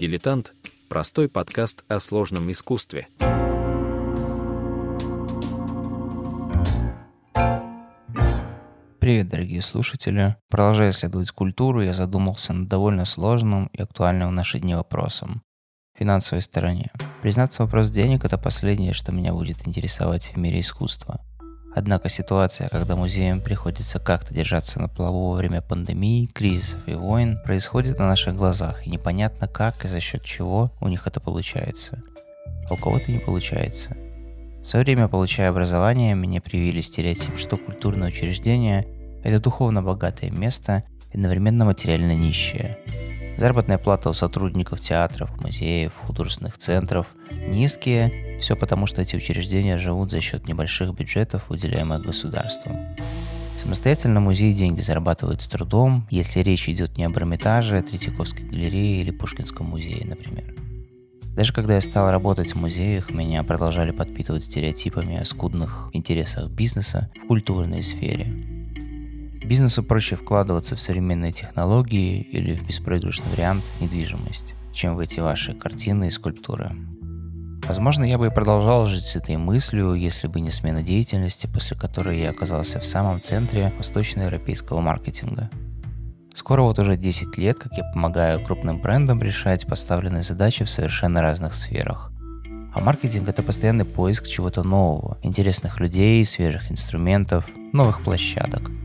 «Дилетант» — простой подкаст о сложном искусстве. Привет, дорогие слушатели. Продолжая исследовать культуру, я задумался над довольно сложным и актуальным в наши дни вопросом – финансовой стороне. Признаться, вопрос денег – это последнее, что меня будет интересовать в мире искусства – Однако ситуация, когда музеям приходится как-то держаться на плаву во время пандемии, кризисов и войн, происходит на наших глазах, и непонятно как и за счет чего у них это получается. А у кого-то не получается. В свое время, получая образование, мне привили стереотип, что культурное учреждение – это духовно богатое место, одновременно материально нищее. Заработная плата у сотрудников театров, музеев, художественных центров низкие – все потому, что эти учреждения живут за счет небольших бюджетов, выделяемых государством. Самостоятельно музеи деньги зарабатывают с трудом, если речь идет не об Эрмитаже, Третьяковской галерее или Пушкинском музее, например. Даже когда я стал работать в музеях, меня продолжали подпитывать стереотипами о скудных интересах бизнеса в культурной сфере. Бизнесу проще вкладываться в современные технологии или в беспроигрышный вариант недвижимость, чем в эти ваши картины и скульптуры. Возможно, я бы и продолжал жить с этой мыслью, если бы не смена деятельности, после которой я оказался в самом центре восточноевропейского маркетинга. Скоро вот уже 10 лет, как я помогаю крупным брендам решать поставленные задачи в совершенно разных сферах. А маркетинг – это постоянный поиск чего-то нового, интересных людей, свежих инструментов, новых площадок –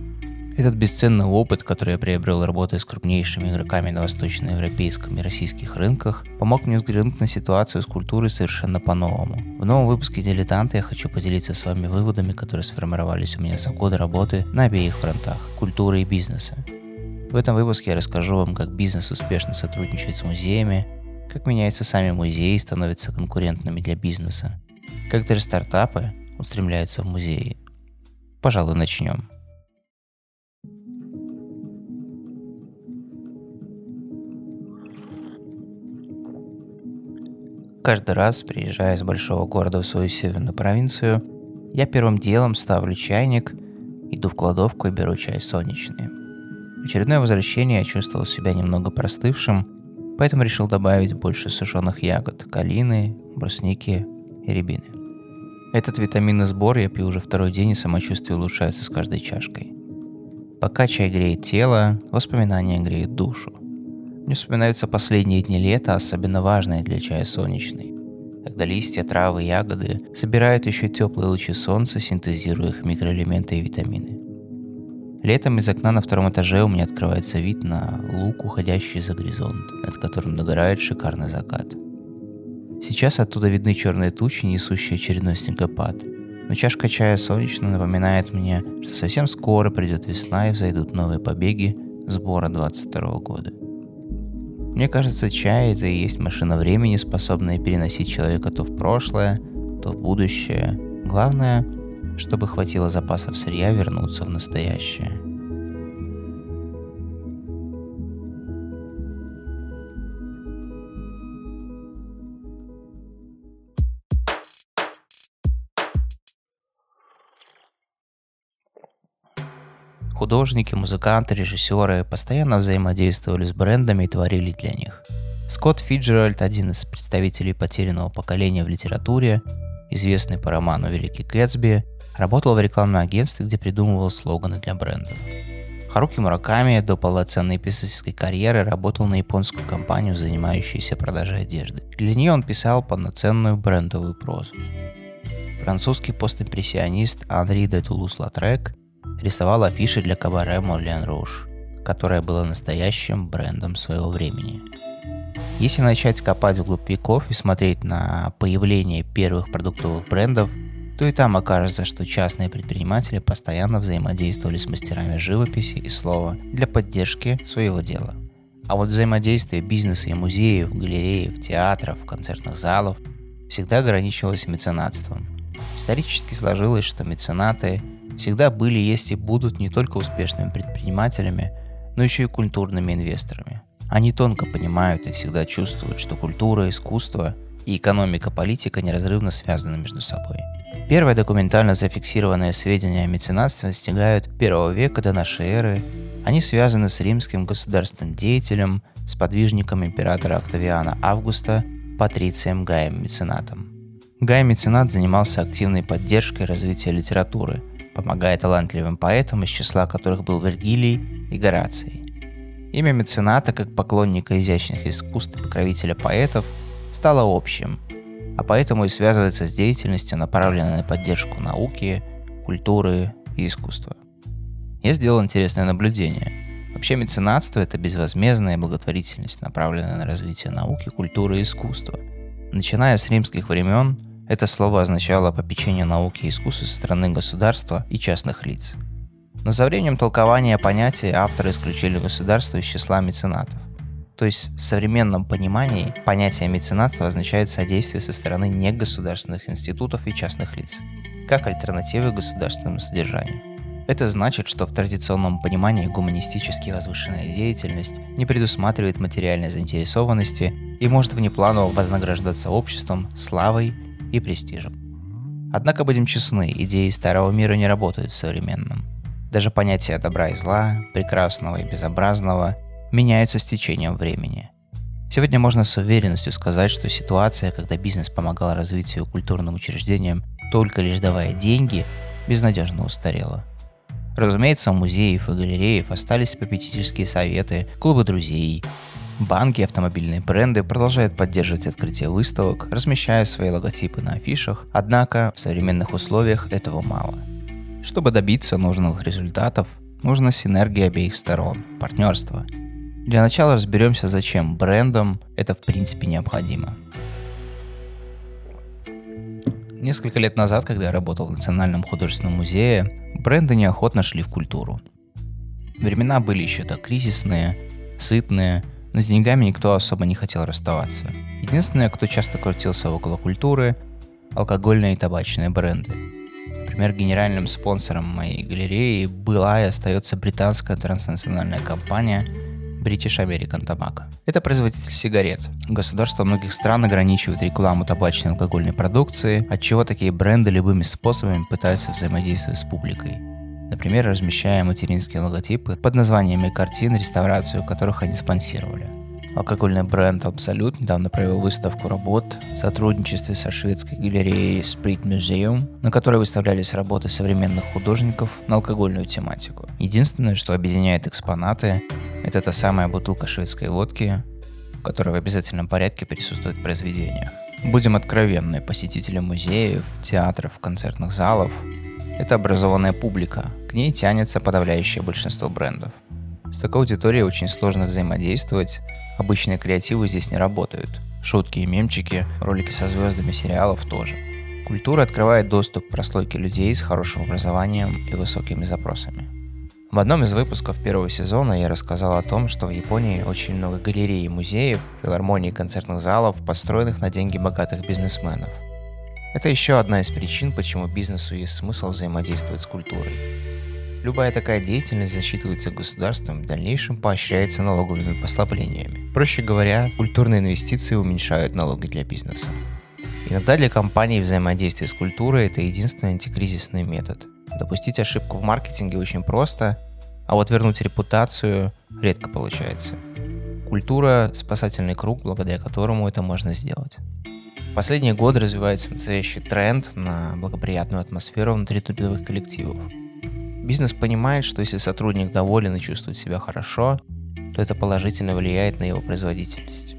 этот бесценный опыт, который я приобрел, работая с крупнейшими игроками на восточноевропейском и российских рынках, помог мне взглянуть на ситуацию с культурой совершенно по-новому. В новом выпуске «Дилетанта» я хочу поделиться с вами выводами, которые сформировались у меня за годы работы на обеих фронтах – культуры и бизнеса. В этом выпуске я расскажу вам, как бизнес успешно сотрудничает с музеями, как меняются сами музеи и становятся конкурентными для бизнеса, как даже стартапы устремляются в музеи. Пожалуй, начнем. Каждый раз, приезжая из большого города в свою северную провинцию, я первым делом ставлю чайник, иду в кладовку и беру чай солнечный. В очередное возвращение я чувствовал себя немного простывшим, поэтому решил добавить больше сушеных ягод – калины, брусники и рябины. Этот витаминный сбор я пью уже второй день и самочувствие улучшается с каждой чашкой. Пока чай греет тело, воспоминания греют душу – мне вспоминаются последние дни лета, особенно важные для чая солнечный, когда листья, травы, ягоды собирают еще теплые лучи солнца, синтезируя их микроэлементы и витамины. Летом из окна на втором этаже у меня открывается вид на луг, уходящий за горизонт, над которым догорает шикарный закат. Сейчас оттуда видны черные тучи, несущие очередной снегопад. Но чашка чая солнечно напоминает мне, что совсем скоро придет весна и взойдут новые побеги сбора 22 года. Мне кажется, чай это и есть машина времени, способная переносить человека то в прошлое, то в будущее. Главное, чтобы хватило запасов сырья вернуться в настоящее. Художники, музыканты, режиссеры постоянно взаимодействовали с брендами и творили для них. Скотт Фиджеральд, один из представителей потерянного поколения в литературе, известный по роману «Великий Гэтсби», работал в рекламном агентстве, где придумывал слоганы для брендов. Харуки Мураками до полноценной писательской карьеры работал на японскую компанию, занимающуюся продажей одежды. Для нее он писал полноценную брендовую прозу. Французский постимпрессионист Анри де Тулус-Латрек рисовал афиши для кабаре Морлен Руш, которое было настоящим брендом своего времени. Если начать копать вглубь веков и смотреть на появление первых продуктовых брендов, то и там окажется, что частные предприниматели постоянно взаимодействовали с мастерами живописи и слова для поддержки своего дела. А вот взаимодействие бизнеса и музеев, галереев, театров, концертных залов всегда ограничивалось меценатством. Исторически сложилось, что меценаты всегда были, есть и будут не только успешными предпринимателями, но еще и культурными инвесторами. Они тонко понимают и всегда чувствуют, что культура, искусство и экономика политика неразрывно связаны между собой. Первые документально зафиксированные сведения о меценатстве достигают первого века до нашей эры. Они связаны с римским государственным деятелем сподвижником императора Октавиана Августа Патрицием Гаем Меценатом. Гай Меценат занимался активной поддержкой развития литературы, помогая талантливым поэтам, из числа которых был Вергилий и Гораций. Имя мецената, как поклонника изящных искусств и покровителя поэтов, стало общим, а поэтому и связывается с деятельностью, направленной на поддержку науки, культуры и искусства. Я сделал интересное наблюдение. Вообще меценатство – это безвозмездная благотворительность, направленная на развитие науки, культуры и искусства. Начиная с римских времен, это слово означало попечение науки и искусства со стороны государства и частных лиц – но за временем толкования понятия авторы исключили государство из числа меценатов. То есть в современном понимании понятие меценатства означает содействие со стороны негосударственных институтов и частных лиц, как альтернативы государственному содержанию. Это значит, что в традиционном понимании гуманистически возвышенная деятельность не предусматривает материальной заинтересованности и может внепланово вознаграждаться обществом, славой и престижем. Однако, будем честны, идеи старого мира не работают в современном – даже понятия добра и зла, прекрасного и безобразного меняются с течением времени. Сегодня можно с уверенностью сказать, что ситуация, когда бизнес помогал развитию культурным учреждениям только лишь давая деньги, безнадежно устарела. Разумеется, у музеев и галереев остались попечительские советы, клубы друзей. Банки и автомобильные бренды продолжают поддерживать открытие выставок, размещая свои логотипы на афишах, однако в современных условиях этого мало – чтобы добиться нужных результатов, нужна синергия обеих сторон, партнерство. Для начала разберемся, зачем брендам это в принципе необходимо. Несколько лет назад, когда я работал в Национальном художественном музее, бренды неохотно шли в культуру. Времена были еще так кризисные, сытные, но с деньгами никто особо не хотел расставаться. Единственное, кто часто крутился около культуры – алкогольные и табачные бренды – Например, генеральным спонсором моей галереи была и остается британская транснациональная компания British American Tobacco. Это производитель сигарет. Государства многих стран ограничивают рекламу табачной и алкогольной продукции, отчего такие бренды любыми способами пытаются взаимодействовать с публикой. Например, размещая материнские логотипы под названиями картин, реставрацию которых они спонсировали. Алкогольный бренд Absolut недавно провел выставку работ в сотрудничестве со шведской галереей Sprit Museum, на которой выставлялись работы современных художников на алкогольную тематику. Единственное, что объединяет экспонаты, это та самая бутылка шведской водки, которая в обязательном порядке присутствует в произведениях. Будем откровенны, посетители музеев, театров, концертных залов – это образованная публика, к ней тянется подавляющее большинство брендов. С такой аудиторией очень сложно взаимодействовать, обычные креативы здесь не работают. Шутки и мемчики, ролики со звездами сериалов тоже. Культура открывает доступ к прослойке людей с хорошим образованием и высокими запросами. В одном из выпусков первого сезона я рассказал о том, что в Японии очень много галерей и музеев, филармоний и концертных залов, построенных на деньги богатых бизнесменов. Это еще одна из причин, почему бизнесу есть смысл взаимодействовать с культурой. Любая такая деятельность засчитывается государством в дальнейшем поощряется налоговыми послаблениями. Проще говоря, культурные инвестиции уменьшают налоги для бизнеса. Иногда для компании взаимодействие с культурой – это единственный антикризисный метод. Допустить ошибку в маркетинге очень просто, а вот вернуть репутацию редко получается. Культура – спасательный круг, благодаря которому это можно сделать. Последние годы развивается настоящий тренд на благоприятную атмосферу внутри трудовых коллективов – Бизнес понимает, что если сотрудник доволен и чувствует себя хорошо, то это положительно влияет на его производительность.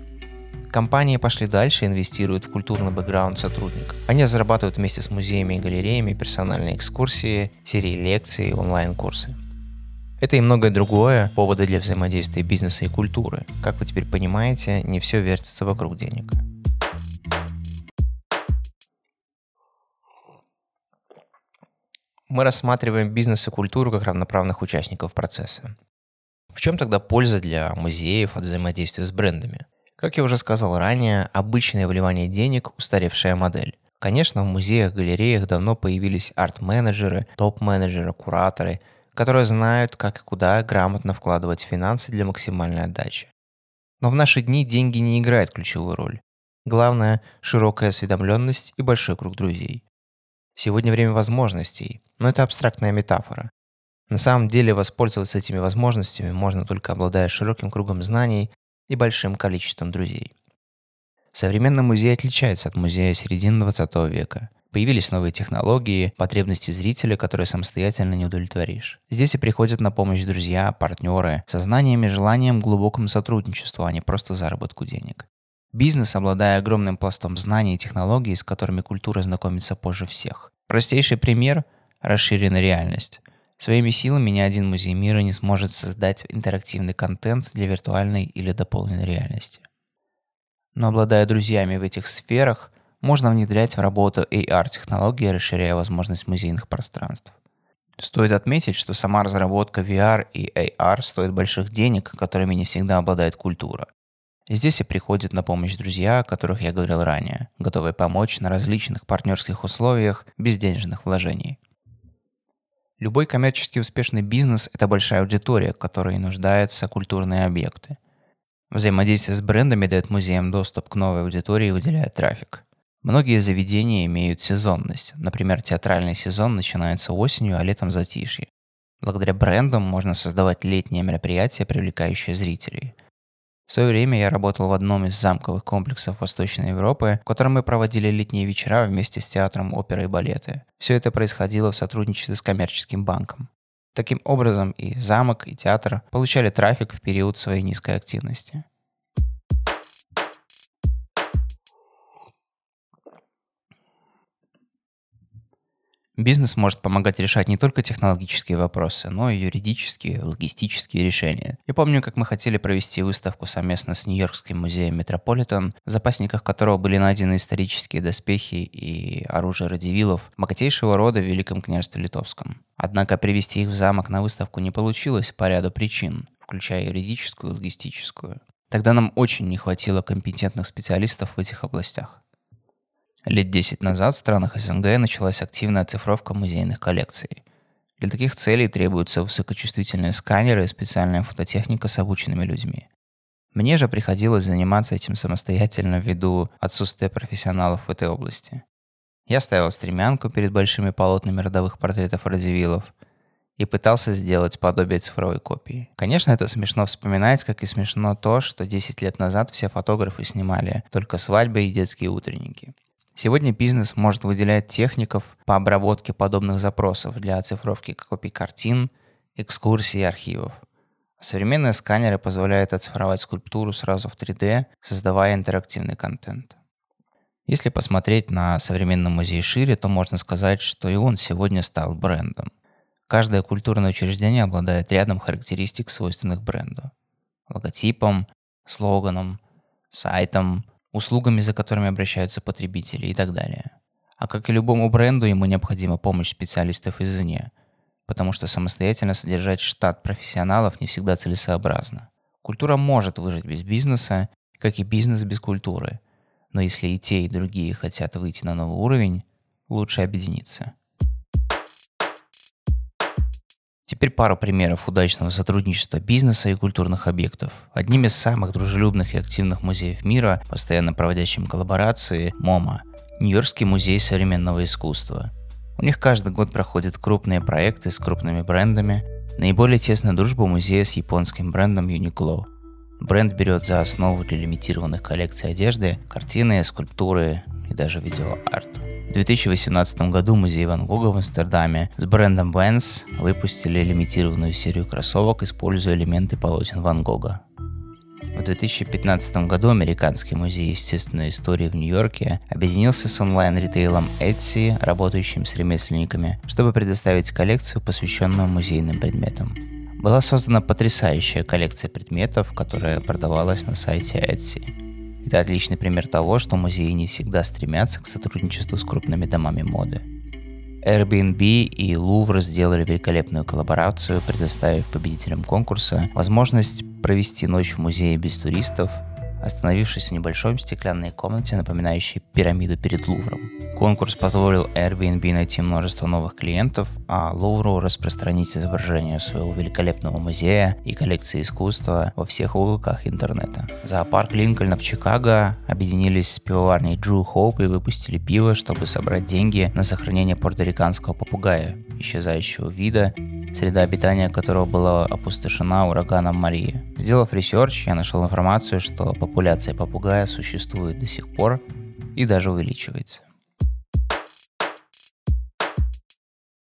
Компании пошли дальше и инвестируют в культурный бэкграунд сотрудников. Они разрабатывают вместе с музеями и галереями персональные экскурсии, серии лекций, онлайн-курсы. Это и многое другое поводы для взаимодействия бизнеса и культуры. Как вы теперь понимаете, не все вертится вокруг денег. Мы рассматриваем бизнес и культуру как равноправных участников процесса. В чем тогда польза для музеев от взаимодействия с брендами? Как я уже сказал ранее, обычное вливание денег – устаревшая модель. Конечно, в музеях, галереях давно появились арт-менеджеры, топ-менеджеры, кураторы, которые знают, как и куда грамотно вкладывать финансы для максимальной отдачи. Но в наши дни деньги не играют ключевую роль. Главное – широкая осведомленность и большой круг друзей. Сегодня время возможностей, но это абстрактная метафора. На самом деле воспользоваться этими возможностями можно только обладая широким кругом знаний, и большим количеством друзей. Современный музей отличается от музея середины 20 века. Появились новые технологии, потребности зрителя, которые самостоятельно не удовлетворишь. Здесь и приходят на помощь друзья, партнеры, со знаниями желанием к глубокому сотрудничеству, а не просто заработку денег. Бизнес, обладая огромным пластом знаний и технологий, с которыми культура знакомится позже всех. Простейший пример – расширенная реальность. Своими силами ни один музей мира не сможет создать интерактивный контент для виртуальной или дополненной реальности. Но обладая друзьями в этих сферах, можно внедрять в работу AR-технологии, расширяя возможность музейных пространств. Стоит отметить, что сама разработка VR и AR стоит больших денег, которыми не всегда обладает культура. Здесь и приходят на помощь друзья, о которых я говорил ранее, готовые помочь на различных партнерских условиях без денежных вложений. Любой коммерчески успешный бизнес – это большая аудитория, которой нуждаются культурные объекты. Взаимодействие с брендами дает музеям доступ к новой аудитории и выделяет трафик. Многие заведения имеют сезонность. Например, театральный сезон начинается осенью, а летом затишье. Благодаря брендам можно создавать летние мероприятия, привлекающие зрителей. В свое время я работал в одном из замковых комплексов Восточной Европы, в котором мы проводили летние вечера вместе с театром оперы и балеты. Все это происходило в сотрудничестве с коммерческим банком. Таким образом и замок, и театр получали трафик в период своей низкой активности. Бизнес может помогать решать не только технологические вопросы, но и юридические, логистические решения. Я помню, как мы хотели провести выставку совместно с Нью-Йоркским музеем Метрополитен, в запасниках которого были найдены исторические доспехи и оружие радивилов богатейшего рода в Великом княжестве Литовском. Однако привести их в замок на выставку не получилось по ряду причин, включая юридическую и логистическую. Тогда нам очень не хватило компетентных специалистов в этих областях. Лет 10 назад в странах СНГ началась активная оцифровка музейных коллекций. Для таких целей требуются высокочувствительные сканеры и специальная фототехника с обученными людьми. Мне же приходилось заниматься этим самостоятельно ввиду отсутствия профессионалов в этой области. Я ставил стремянку перед большими полотнами родовых портретов Радзивиллов и пытался сделать подобие цифровой копии. Конечно, это смешно вспоминать, как и смешно то, что 10 лет назад все фотографы снимали только свадьбы и детские утренники. Сегодня бизнес может выделять техников по обработке подобных запросов для оцифровки копий картин, экскурсий и архивов. Современные сканеры позволяют оцифровать скульптуру сразу в 3D, создавая интерактивный контент. Если посмотреть на современный музей шире, то можно сказать, что и он сегодня стал брендом. Каждое культурное учреждение обладает рядом характеристик, свойственных бренду. Логотипом, слоганом, сайтом, услугами, за которыми обращаются потребители и так далее. А как и любому бренду, ему необходима помощь специалистов извне, потому что самостоятельно содержать штат профессионалов не всегда целесообразно. Культура может выжить без бизнеса, как и бизнес без культуры. Но если и те, и другие хотят выйти на новый уровень, лучше объединиться. Теперь пару примеров удачного сотрудничества бизнеса и культурных объектов. Одним из самых дружелюбных и активных музеев мира, постоянно проводящим коллаборации, МОМА – Нью-Йоркский музей современного искусства. У них каждый год проходят крупные проекты с крупными брендами. Наиболее тесная дружба музея с японским брендом Uniqlo. Бренд берет за основу для лимитированных коллекций одежды, картины, скульптуры и даже видеоарт. В 2018 году музей Ван Гога в Амстердаме с брендом Vans выпустили лимитированную серию кроссовок, используя элементы полотен Ван Гога. В 2015 году Американский музей естественной истории в Нью-Йорке объединился с онлайн-ритейлом Etsy, работающим с ремесленниками, чтобы предоставить коллекцию, посвященную музейным предметам. Была создана потрясающая коллекция предметов, которая продавалась на сайте Etsy. Это отличный пример того, что музеи не всегда стремятся к сотрудничеству с крупными домами моды. Airbnb и Louvre сделали великолепную коллаборацию, предоставив победителям конкурса возможность провести ночь в музее без туристов остановившись в небольшой стеклянной комнате, напоминающей пирамиду перед Лувром. Конкурс позволил Airbnb найти множество новых клиентов, а Лувру распространить изображение своего великолепного музея и коллекции искусства во всех уголках интернета. Зоопарк Линкольна в Чикаго объединились с пивоварней Drew Hope и выпустили пиво, чтобы собрать деньги на сохранение порториканского попугая, исчезающего вида среда обитания которого была опустошена ураганом Марии. Сделав research, я нашел информацию, что популяция попугая существует до сих пор и даже увеличивается.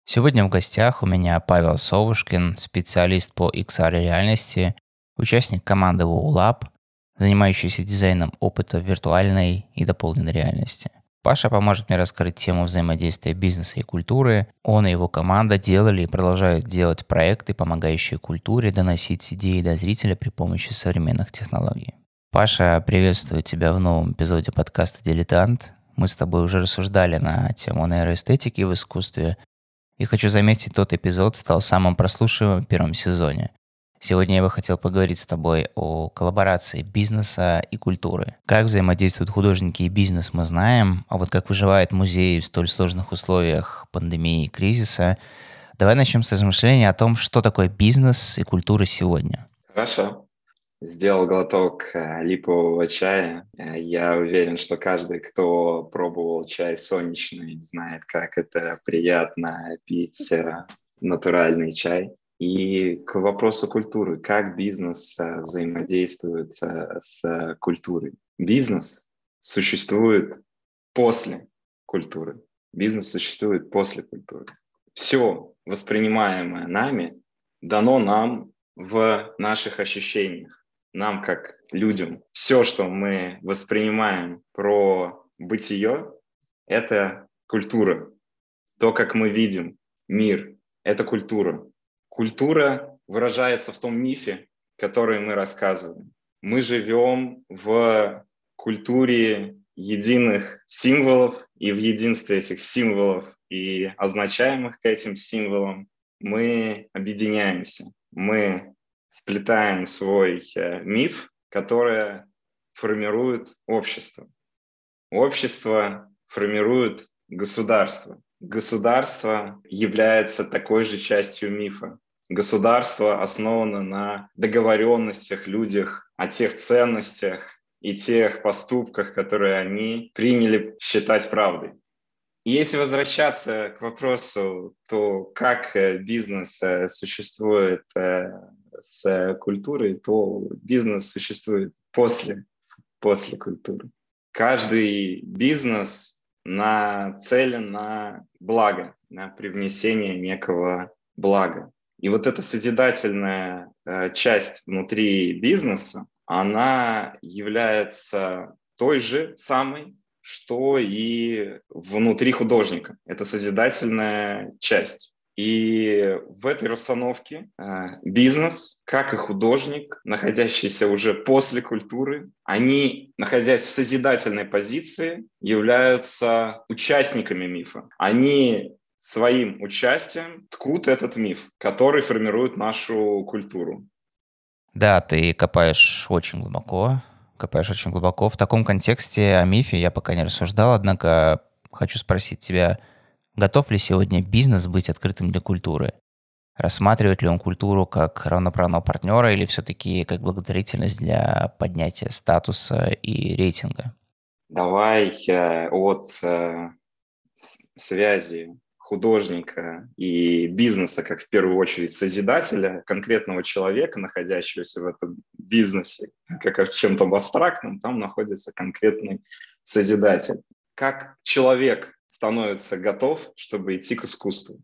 Сегодня в гостях у меня Павел Совушкин, специалист по XR-реальности, участник команды WoWLab, занимающийся дизайном опыта виртуальной и дополненной реальности. Паша поможет мне раскрыть тему взаимодействия бизнеса и культуры. Он и его команда делали и продолжают делать проекты, помогающие культуре доносить идеи до зрителя при помощи современных технологий. Паша, приветствую тебя в новом эпизоде подкаста «Дилетант». Мы с тобой уже рассуждали на тему нейроэстетики в искусстве, и хочу заметить, тот эпизод стал самым прослушиваемым в первом сезоне. Сегодня я бы хотел поговорить с тобой о коллаборации бизнеса и культуры. Как взаимодействуют художники и бизнес, мы знаем, а вот как выживает музей в столь сложных условиях пандемии и кризиса. Давай начнем с размышления о том, что такое бизнес и культура сегодня. Хорошо. Сделал глоток э, липового чая. Э, я уверен, что каждый, кто пробовал чай солнечный, знает, как это приятно пить э, натуральный чай. И к вопросу культуры. Как бизнес взаимодействует с культурой? Бизнес существует после культуры. Бизнес существует после культуры. Все воспринимаемое нами дано нам в наших ощущениях нам, как людям, все, что мы воспринимаем про бытие, это культура. То, как мы видим мир, это культура. Культура выражается в том мифе, который мы рассказываем. Мы живем в культуре единых символов, и в единстве этих символов и означаемых к этим символам мы объединяемся. Мы сплетаем свой э, миф, который формирует общество. Общество формирует государство. Государство является такой же частью мифа. Государство основано на договоренностях людях о тех ценностях и тех поступках, которые они приняли считать правдой. И если возвращаться к вопросу, то как э, бизнес э, существует с э, культурой, то бизнес существует после, после культуры. Каждый бизнес нацелен на благо, на привнесение некого блага. И вот эта созидательная э, часть внутри бизнеса, она является той же самой, что и внутри художника. Это созидательная часть. И в этой расстановке э, бизнес, как и художник, находящийся уже после культуры, они, находясь в созидательной позиции, являются участниками мифа. Они своим участием ткут этот миф, который формирует нашу культуру. Да, ты копаешь очень глубоко, копаешь очень глубоко. В таком контексте о мифе я пока не рассуждал, однако хочу спросить тебя, Готов ли сегодня бизнес быть открытым для культуры? Рассматривает ли он культуру как равноправного партнера или все-таки как благотворительность для поднятия статуса и рейтинга? Давай э, от э, связи художника и бизнеса, как в первую очередь созидателя, конкретного человека, находящегося в этом бизнесе, как в чем-то абстрактном, там находится конкретный созидатель. Как человек становится готов, чтобы идти к искусству.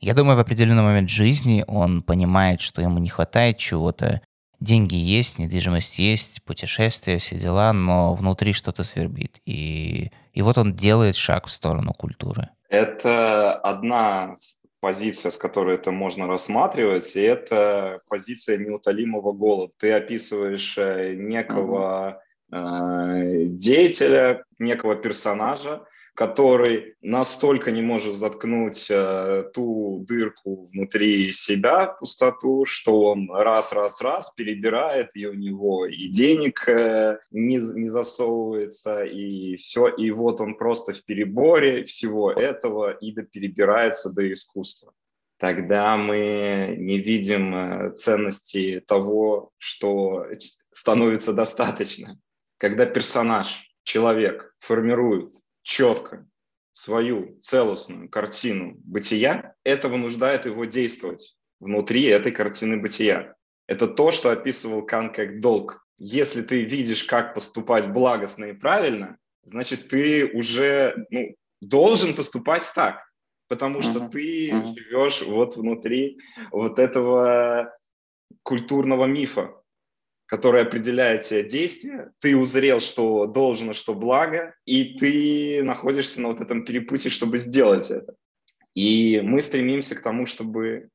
Я думаю, в определенный момент жизни он понимает, что ему не хватает чего-то. Деньги есть, недвижимость есть, путешествия, все дела, но внутри что-то свербит. И, и вот он делает шаг в сторону культуры. Это одна позиция, с которой это можно рассматривать, и это позиция неутолимого голода. Ты описываешь э, некого э, деятеля, некого персонажа, который настолько не может заткнуть э, ту дырку внутри себя, пустоту, что он раз-раз-раз перебирает, и у него и денег э, не, не засовывается, и все, и вот он просто в переборе всего этого и перебирается до искусства. Тогда мы не видим э, ценности того, что становится достаточно. Когда персонаж, человек формирует четко свою целостную картину бытия, это вынуждает его действовать. внутри этой картины бытия. Это то, что описывал Кан как долг. Если ты видишь, как поступать благостно и правильно, значит, ты уже ну, должен поступать так, потому что uh-huh. ты uh-huh. живешь вот внутри вот этого культурного мифа, который определяет тебе действия, ты узрел, что должно, что благо, и ты находишься на вот этом перепутье, чтобы сделать это. И мы стремимся к тому, чтобы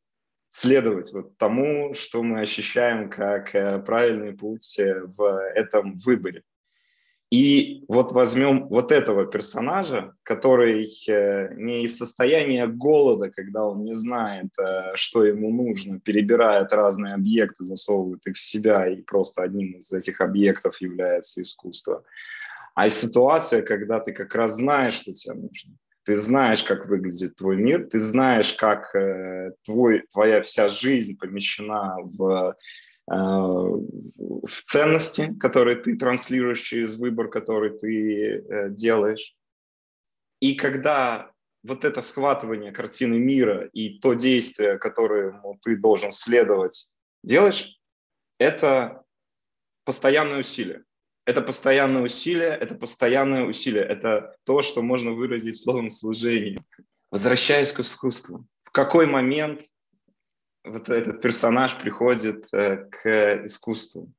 следовать вот тому, что мы ощущаем как э, правильный путь э, в этом выборе. И вот возьмем вот этого персонажа, который э, не из состояния голода, когда он не знает, что ему нужно, перебирает разные объекты, засовывает их в себя, и просто одним из этих объектов является искусство, а из ситуации, когда ты как раз знаешь, что тебе нужно. Ты знаешь, как выглядит твой мир, ты знаешь, как э, твой, твоя вся жизнь помещена в, э, в ценности, которые ты транслируешь через выбор, который ты э, делаешь. И когда вот это схватывание картины мира и то действие, которому ты должен следовать, делаешь, это постоянное усилие. Это постоянное усилие, это постоянное усилие, это то, что можно выразить словом служение. Возвращаясь к искусству, в какой момент вот этот персонаж приходит э, к искусству?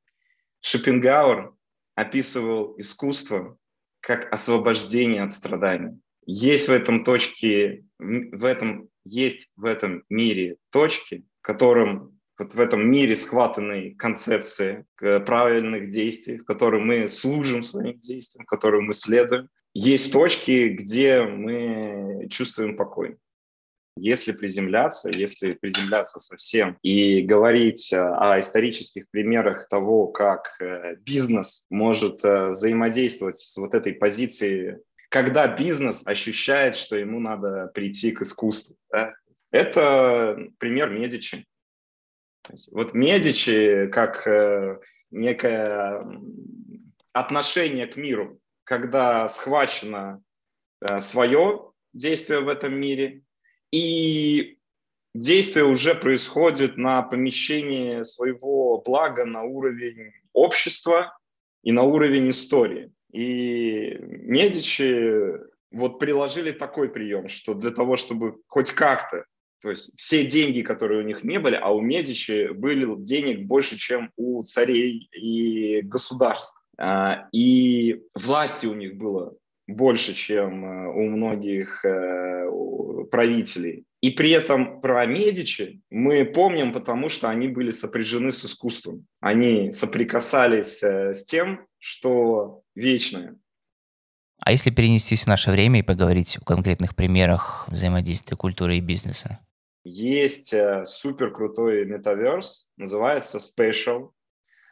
Шопенгауэр описывал искусство как освобождение от страданий. Есть в этом точке, в этом, есть в этом мире точки, которым вот в этом мире схватанной концепции правильных действий, в которой мы служим своим действиям, в которой мы следуем, есть точки, где мы чувствуем покой. Если приземляться, если приземляться совсем и говорить э, о исторических примерах того, как э, бизнес может э, взаимодействовать с вот этой позицией, когда бизнес ощущает, что ему надо прийти к искусству. Да? Это пример Медичи. Вот Медичи как некое отношение к миру, когда схвачено свое действие в этом мире, и действие уже происходит на помещении своего блага на уровень общества и на уровень истории. И Медичи вот приложили такой прием, что для того, чтобы хоть как-то то есть все деньги, которые у них не были, а у Медичи были денег больше, чем у царей и государств. А, и власти у них было больше, чем э, у многих э, правителей. И при этом про Медичи мы помним, потому что они были сопряжены с искусством. Они соприкасались э, с тем, что вечное. А если перенестись в наше время и поговорить о конкретных примерах взаимодействия культуры и бизнеса? Есть супер крутой метаверс, называется Special.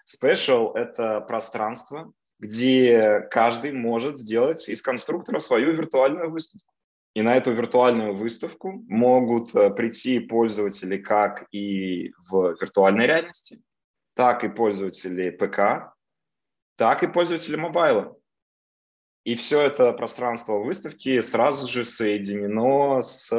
Special — это пространство, где каждый может сделать из конструктора свою виртуальную выставку. И на эту виртуальную выставку могут э, прийти пользователи как и в виртуальной реальности, так и пользователи ПК, так и пользователи мобайла. И все это пространство выставки сразу же соединено с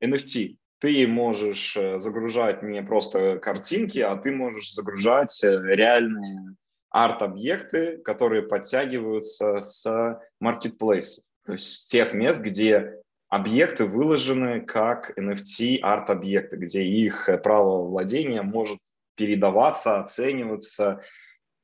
NFT, ты можешь э, загружать не просто картинки, а ты можешь загружать э, реальные арт-объекты, которые подтягиваются с маркетплейсов, то есть с тех мест, где объекты выложены как NFT арт-объекты, где их э, право владения может передаваться, оцениваться.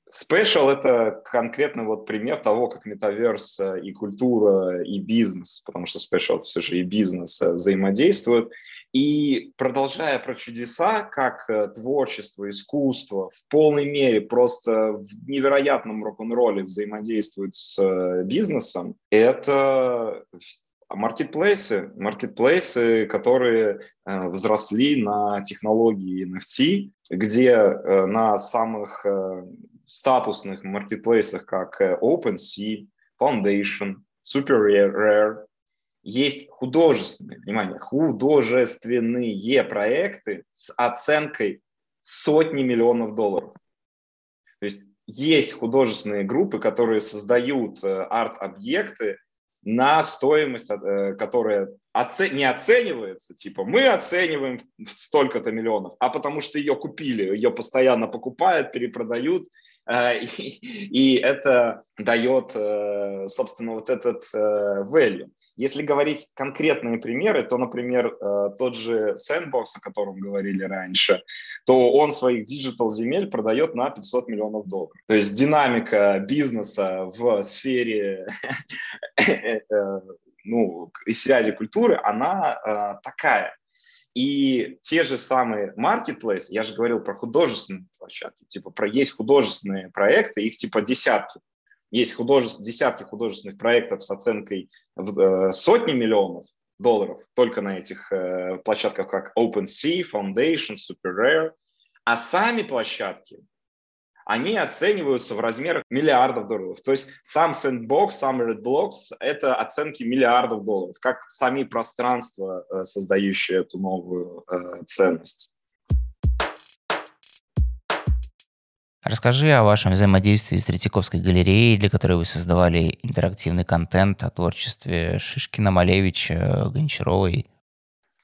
Special — это конкретно вот пример того, как метаверс и культура, и бизнес, потому что Special — это все же и бизнес взаимодействуют — и продолжая про чудеса, как э, творчество, искусство в полной мере просто в невероятном рок-н-ролле взаимодействует с э, бизнесом, это маркетплейсы, маркетплейсы, которые э, взросли на технологии NFT, где на самых статусных маркетплейсах, как OpenSea, Foundation, Super Rare, есть художественные, внимание, художественные проекты с оценкой сотни миллионов долларов. То есть есть художественные группы, которые создают э, арт-объекты на стоимость, э, которая оце- не оценивается, типа мы оцениваем столько-то миллионов, а потому что ее купили, ее постоянно покупают, перепродают, и, и это дает, э, собственно, вот этот э, value. Если говорить конкретные примеры, то, например, тот же Sandbox, о котором говорили раньше, то он своих digital земель продает на 500 миллионов долларов. То есть динамика бизнеса в сфере ну, и связи культуры, она э, такая. И те же самые marketplace, я же говорил про художественные площадки, типа про есть художественные проекты, их типа десятки. Есть художеств, десятки художественных проектов с оценкой в э, сотни миллионов долларов только на этих э, площадках, как OpenSea, Foundation, Super Rare. А сами площадки, они оцениваются в размерах миллиардов долларов. То есть сам Sandbox, сам Redblocks – это оценки миллиардов долларов, как сами пространства, э, создающие эту новую э, ценность. Расскажи о вашем взаимодействии с Третьяковской галереей, для которой вы создавали интерактивный контент о творчестве Шишкина, Малевича, Гончаровой.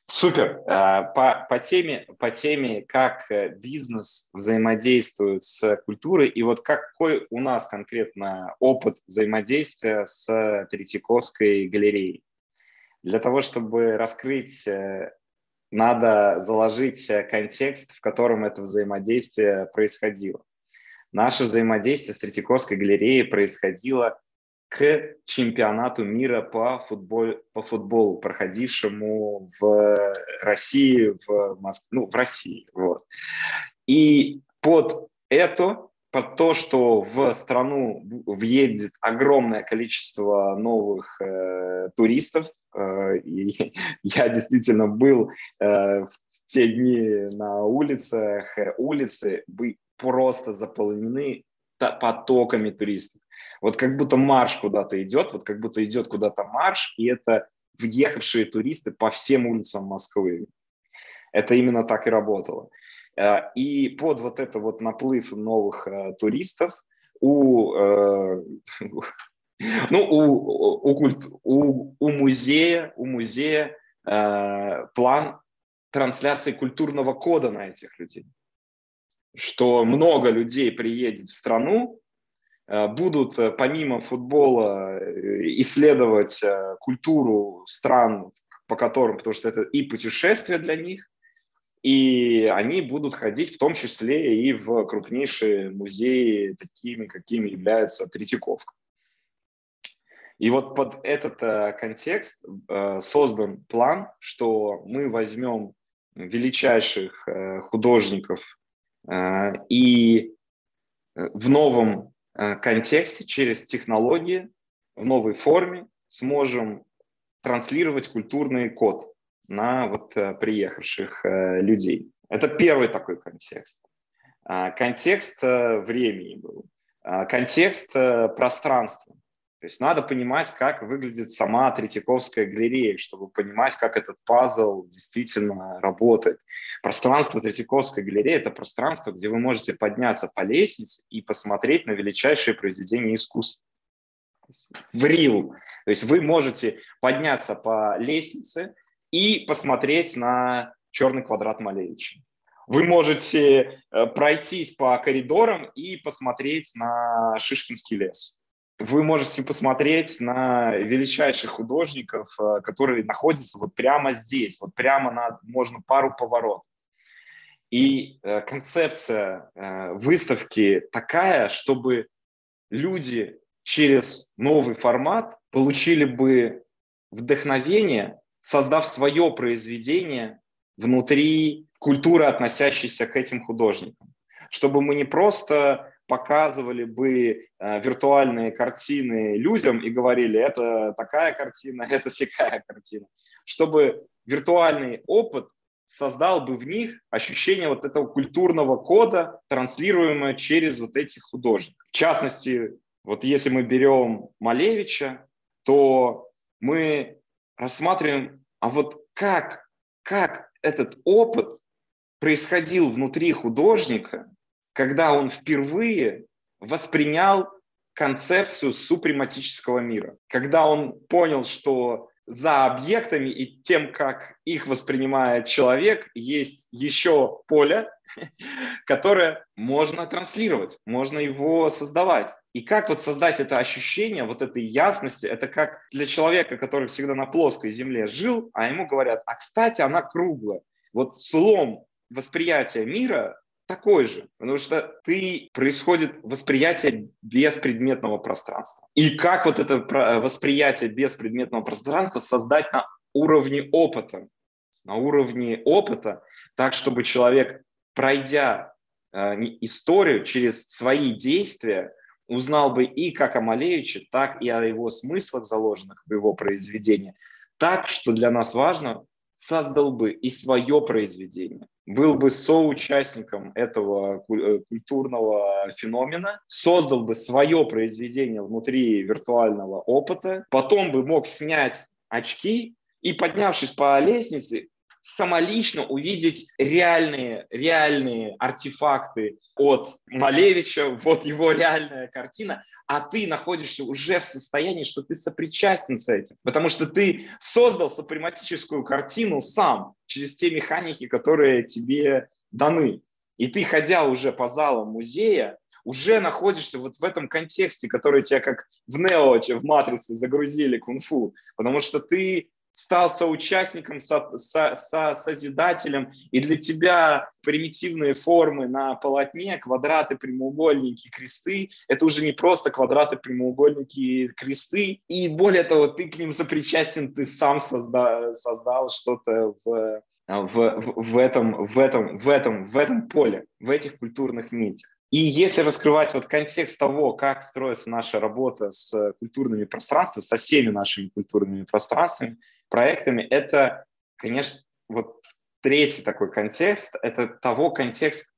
Супер. Э, по, по, теме, по теме, как э, бизнес взаимодействует с культурой, и вот какой у нас конкретно опыт взаимодействия с Третьяковской галереей. Для того, чтобы раскрыть, э, надо заложить контекст, в котором это взаимодействие происходило. Наше взаимодействие с Третьяковской галереей происходило к чемпионату мира по, футбол, по футболу, проходившему в России, в Москве, ну, в России. Вот. И под это, под то, что в страну въедет огромное количество новых э, туристов, э, и я действительно был э, в те дни на улицах, улицы бы просто заполнены потоками туристов. Вот как будто марш куда-то идет, вот как будто идет куда-то марш, и это въехавшие туристы по всем улицам Москвы. Это именно так и работало. Э, и под вот это вот наплыв новых э, туристов у, э, ну, у, у, культ, у, у музея, у музея план трансляции культурного кода на этих людей что много людей приедет в страну, будут э, помимо футбола э, исследовать культуру стран, по которым, потому что это и путешествие для них, и они будут ходить в том числе и в крупнейшие музеи, такими, какими является Третьяковка. И вот под этот контекст создан план, что мы возьмем величайших художников Э, и э, в новом э, контексте, через технологии, в новой форме сможем транслировать культурный код на вот приехавших людей. Это первый такой контекст. Контекст времени был. Контекст пространства. То есть надо понимать, как выглядит сама Третьяковская галерея, чтобы понимать, как этот пазл действительно работает. Пространство Третьяковской галереи – это пространство, где вы можете подняться по лестнице и посмотреть на величайшие произведения искусства. В рил. То есть вы можете подняться по лестнице и посмотреть на черный квадрат Малевича. Вы можете э, пройтись по коридорам и посмотреть на Шишкинский лес вы можете посмотреть на величайших художников, э, которые находятся вот прямо здесь, вот прямо на, можно пару поворотов. И э, концепция э, выставки такая, чтобы люди через новый формат получили бы вдохновение, создав свое произведение внутри культуры, относящейся к этим художникам. Чтобы мы не просто показывали бы э, виртуальные картины людям и говорили, это такая картина, это всякая картина, чтобы виртуальный опыт создал бы в них ощущение вот этого культурного кода, транслируемое через вот этих художников. В частности, вот если мы берем Малевича, то мы рассматриваем, а вот как, как этот опыт происходил внутри художника, когда он впервые воспринял концепцию супрематического мира, когда он понял, что за объектами и тем, как их воспринимает человек, есть еще поле, которое можно транслировать, можно его создавать. И как вот создать это ощущение, вот этой ясности, это как для человека, который всегда на плоской земле жил, а ему говорят, а кстати, она круглая. Вот слом восприятия мира такой же, потому что ты происходит восприятие беспредметного пространства. И как вот это восприятие беспредметного пространства создать на уровне опыта, на уровне опыта, так, чтобы человек, пройдя э, историю через свои действия, узнал бы и как о Малевиче, так и о его смыслах, заложенных в его произведении, так, что для нас важно, создал бы и свое произведение, был бы соучастником этого э, культурного феномена, создал бы свое произведение внутри виртуального опыта, потом бы мог снять очки и, поднявшись по лестнице, самолично увидеть реальные, реальные артефакты от Малевича, вот его реальная картина, а ты находишься уже в состоянии, что ты сопричастен с этим, потому что ты создал супрематическую картину сам через те механики, которые тебе даны. И ты, ходя уже по залам музея, уже находишься вот в этом контексте, который тебя как в Нео, в Матрице загрузили кунг-фу, потому что ты стал соучастником, со, со, со, созидателем, и для тебя примитивные формы на полотне, квадраты, прямоугольники, кресты, это уже не просто квадраты, прямоугольники, кресты, и более того, ты к ним сопричастен, ты сам созда, создал что-то в, в, в, этом, в, этом, в, этом, в этом поле, в этих культурных нитях. И если раскрывать вот контекст того, как строится наша работа с культурными пространствами, со всеми нашими культурными пространствами, проектами, это, конечно, вот третий такой контекст, это того контекст,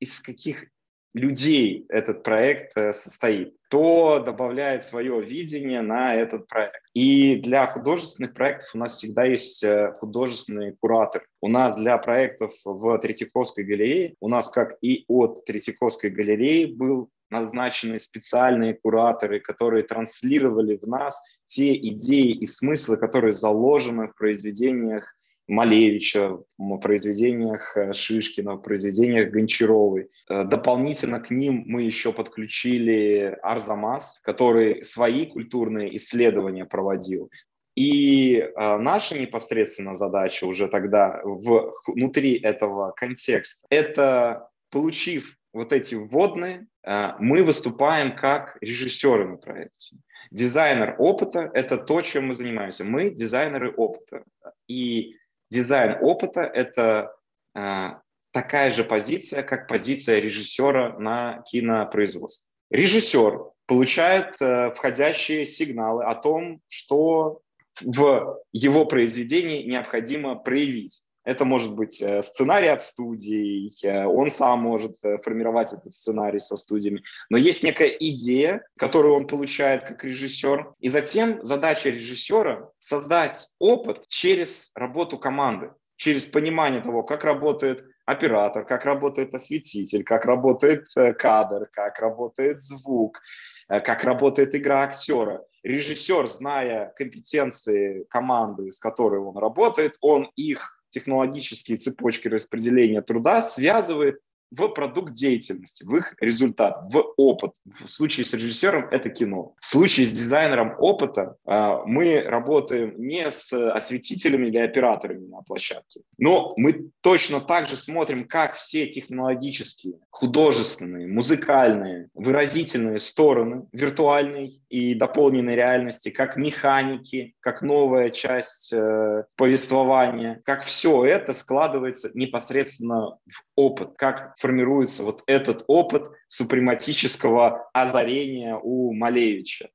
из каких людей этот проект э, состоит, кто добавляет свое видение на этот проект. И для художественных проектов у нас всегда есть э, художественный куратор. У нас для проектов в Третьяковской галерее, у нас как и от Третьяковской галереи был назначены специальные кураторы, которые транслировали в нас те идеи и смыслы, которые заложены в произведениях Малевича, в произведениях э, Шишкина, в произведениях Гончаровой. Э, дополнительно к ним мы еще подключили Арзамас, который свои культурные исследования проводил. И э, наша непосредственно задача уже тогда в, внутри этого контекста – это, получив вот эти вводные, э, мы выступаем как режиссеры на проекте. Дизайнер опыта – это то, чем мы занимаемся. Мы дизайнеры опыта. И дизайн опыта – это э, такая же позиция, как позиция режиссера на кинопроизводстве. Режиссер получает э, входящие сигналы о том, что в его произведении необходимо проявить. Это может быть э, сценарий от студии, э, он сам может э, формировать этот сценарий со студиями. Но есть некая идея, которую он получает как режиссер. И затем задача режиссера – создать опыт через работу команды, через понимание того, как работает оператор, как работает осветитель, как работает кадр, как работает звук, как работает игра актера. Режиссер, зная компетенции команды, с которой он работает, он их технологические цепочки распределения труда связывает в продукт деятельности, в их результат, в опыт. В случае с режиссером это кино. В случае с дизайнером опыта э, мы работаем не с осветителями или операторами на площадке, но мы точно так же смотрим, как все технологические, художественные, музыкальные, выразительные стороны виртуальной и дополненной реальности, как механики, как новая часть э, повествования, как все это складывается непосредственно в опыт, как формируется вот этот опыт супрематического озарения у Малевича.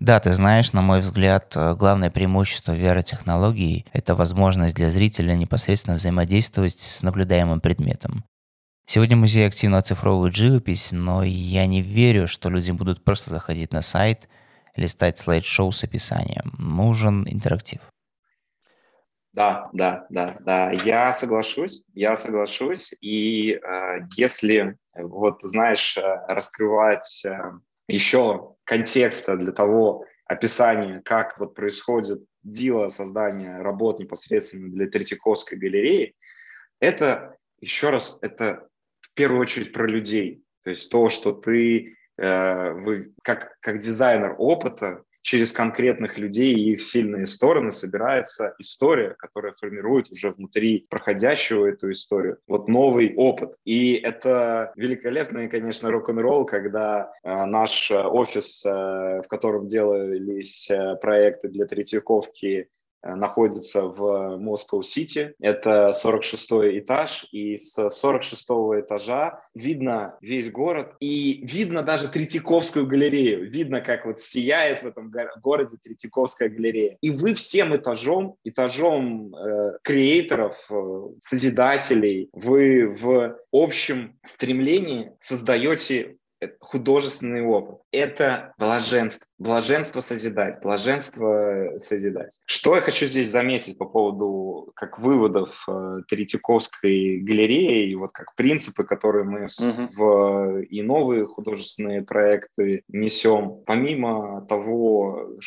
Да, ты знаешь, на мой взгляд, э, главное преимущество VR-технологий – это возможность для зрителя непосредственно взаимодействовать с наблюдаемым предметом. Сегодня музей активно оцифровывает живопись, но я не верю, что люди будут просто заходить на сайт, листать слайд-шоу с описанием. Нужен интерактив. Да, да, да, да, я соглашусь, я соглашусь. И э, если, вот, знаешь, э, раскрывать э, еще контекста для того, описание, как вот происходит дело создания работ непосредственно для Третьяковской галереи, это, еще раз, это в первую очередь про людей. То есть то, что ты, э, вы, как, как дизайнер опыта, через конкретных людей и их сильные стороны собирается история, которая формирует уже внутри проходящего эту историю. Вот новый опыт. И это великолепный, конечно, рок-н-ролл, когда э, наш офис, э, в котором делались э, проекты для Третьяковки, Э, находится в Москва-Сити. Это 46 этаж, и с 46 этажа видно весь город, и видно даже Третьяковскую галерею. Видно, как вот сияет в этом городе Третьяковская галерея. И вы всем этажом, этажом э, креаторов, э, созидателей, вы в общем стремлении создаете художественный опыт. Это блаженство. Блаженство созидать. Блаженство созидать. Что я хочу здесь заметить по поводу как выводов э, Третьяковской галереи и вот как принципы, которые мы uh-huh. в и новые художественные проекты несем. Помимо того,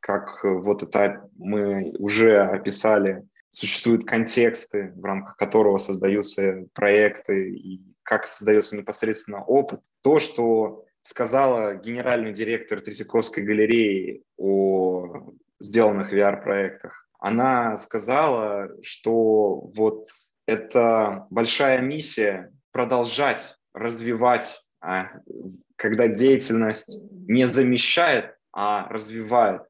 как вот это мы уже описали существуют контексты, в рамках которого создаются проекты и как создается непосредственно опыт. То, что сказала генеральный директор Третьяковской галереи о сделанных VR-проектах, она сказала, что вот это большая миссия продолжать развивать, а, когда деятельность не замещает, а развивает.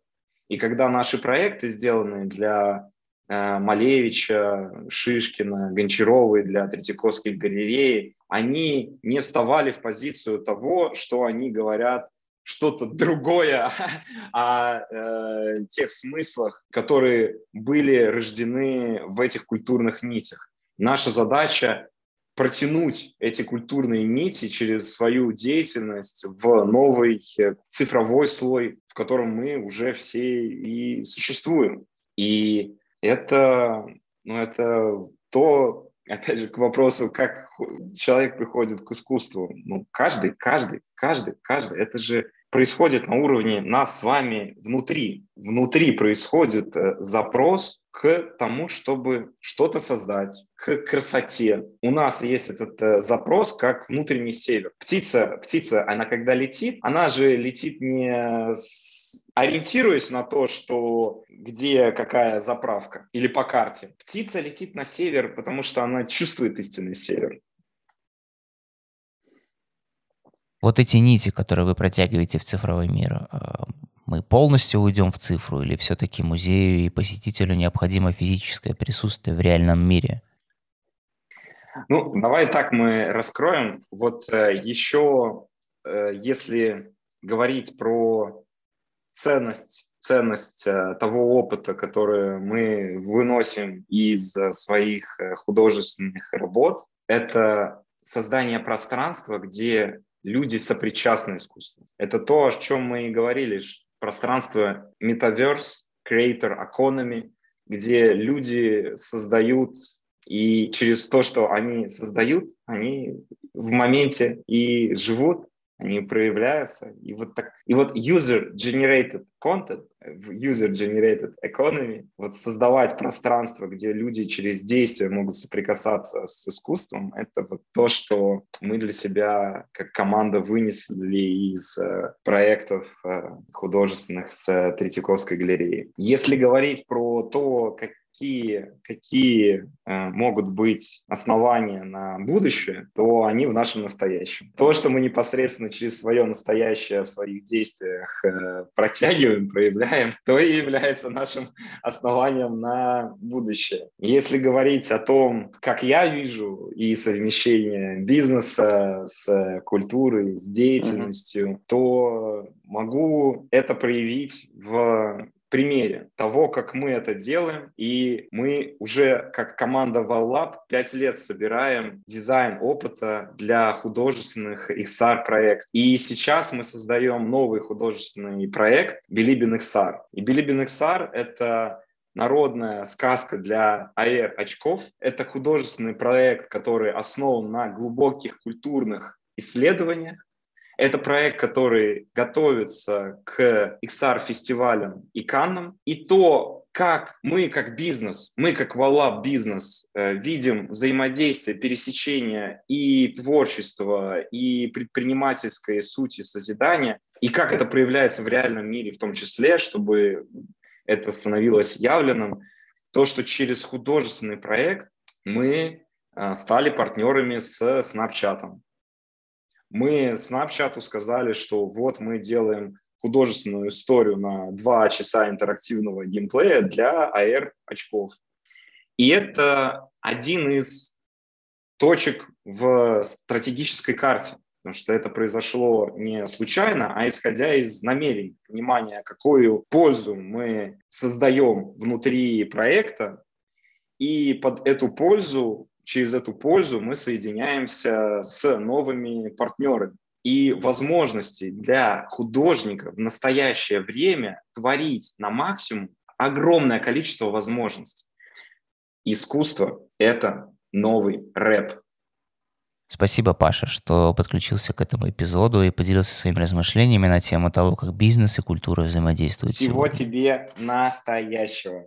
И когда наши проекты сделаны для Малевича, Шишкина, Гончаровой для Третьяковской галереи, они не вставали в позицию того, что они говорят что-то другое о э, тех смыслах, которые были рождены в этих культурных нитях. Наша задача протянуть эти культурные нити через свою деятельность в новый э, цифровой слой, в котором мы уже все и существуем. И это, ну, это то, опять же, к вопросу, как человек приходит к искусству. Ну, каждый, каждый, каждый, каждый. Это же происходит на уровне нас с вами внутри. Внутри происходит э, запрос к тому, чтобы что-то создать, к красоте. У нас есть этот э, запрос как внутренний север. Птица, птица, она когда летит, она же летит не с... ориентируясь на то, что где какая заправка или по карте. Птица летит на север, потому что она чувствует истинный север. Вот эти нити, которые вы протягиваете в цифровой мир, а, мы полностью уйдем в цифру или все-таки музею и посетителю необходимо физическое присутствие в реальном мире? Ну, давай так мы раскроем. Вот э, еще, э, если говорить про ценность, ценность э, того опыта, который мы выносим из своих художественных работ, это создание пространства, где люди сопричастны искусству. Это то, о чем мы и говорили, пространство Metaverse, Creator Economy, где люди создают, и через то, что они создают, они в моменте и живут, они проявляются. И вот, так, и вот user-generated content, user-generated economy, вот создавать пространство, где люди через действия могут соприкасаться с искусством, это вот то, что мы для себя как команда вынесли из э, проектов э, художественных с Третьяковской галереи. Если говорить про то, как какие, какие э, могут быть основания на будущее, то они в нашем настоящем. То, что мы непосредственно через свое настоящее в своих действиях э, протягиваем, проявляем, то и является нашим основанием на будущее. Если говорить о том, как я вижу и совмещение бизнеса с культурой, с деятельностью, mm-hmm. то могу это проявить в примере того, как мы это делаем. И мы уже как команда ValLab пять лет собираем дизайн опыта для художественных XR проектов. И сейчас мы создаем новый художественный проект Билибин XR. И Билибин XR — это народная сказка для AR-очков. Это художественный проект, который основан на глубоких культурных исследованиях. Это проект, который готовится к XR-фестивалям и Каннам. И то, как мы как бизнес, мы как Валлаб бизнес э, видим взаимодействие, пересечение и творчества, и предпринимательской сути созидания, и как это проявляется в реальном мире в том числе, чтобы это становилось явленным, то, что через художественный проект мы э, стали партнерами с Snapchat. Мы Snapchat сказали, что вот мы делаем художественную историю на два часа интерактивного геймплея для AR-очков. И это один из точек в стратегической карте, потому что это произошло не случайно, а исходя из намерений, понимания, какую пользу мы создаем внутри проекта, и под эту пользу, через эту пользу мы соединяемся с новыми партнерами и возможности для художника в настоящее время творить на максимум огромное количество возможностей. Искусство – это новый рэп. Спасибо, Паша, что подключился к этому эпизоду и поделился своими размышлениями на тему того, как бизнес и культура взаимодействуют. Всего сегодня. тебе настоящего.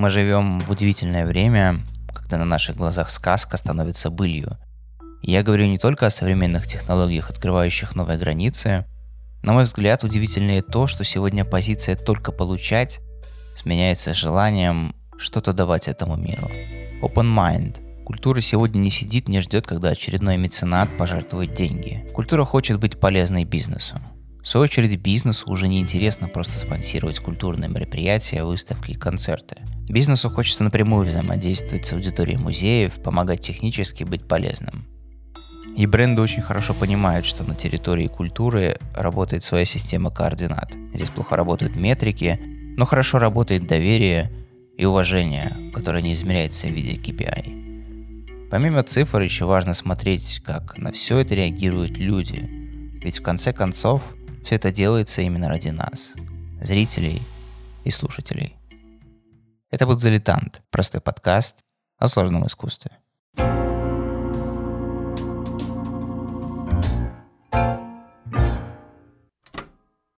Мы живем в удивительное время, когда на наших глазах сказка становится былью – я говорю не только о современных технологиях, открывающих новые границы. На мой взгляд, удивительнее то, что сегодня позиция «только получать» сменяется желанием что-то давать этому миру. Open mind. Культура сегодня не сидит, не ждет, когда очередной меценат пожертвует деньги. Культура хочет быть полезной бизнесу. В свою очередь, бизнесу уже не интересно просто спонсировать культурные мероприятия, выставки и концерты. Бизнесу хочется напрямую взаимодействовать с аудиторией музеев, помогать технически быть полезным. И бренды очень хорошо понимают, что на территории культуры работает своя система координат. Здесь плохо работают метрики, но хорошо работает доверие и уважение, которое не измеряется в виде KPI. Помимо цифр еще важно смотреть, как на все это реагируют люди. Ведь в конце концов все это делается именно ради нас, зрителей и слушателей. Это был «Залетант» — простой подкаст о сложном искусстве. thank you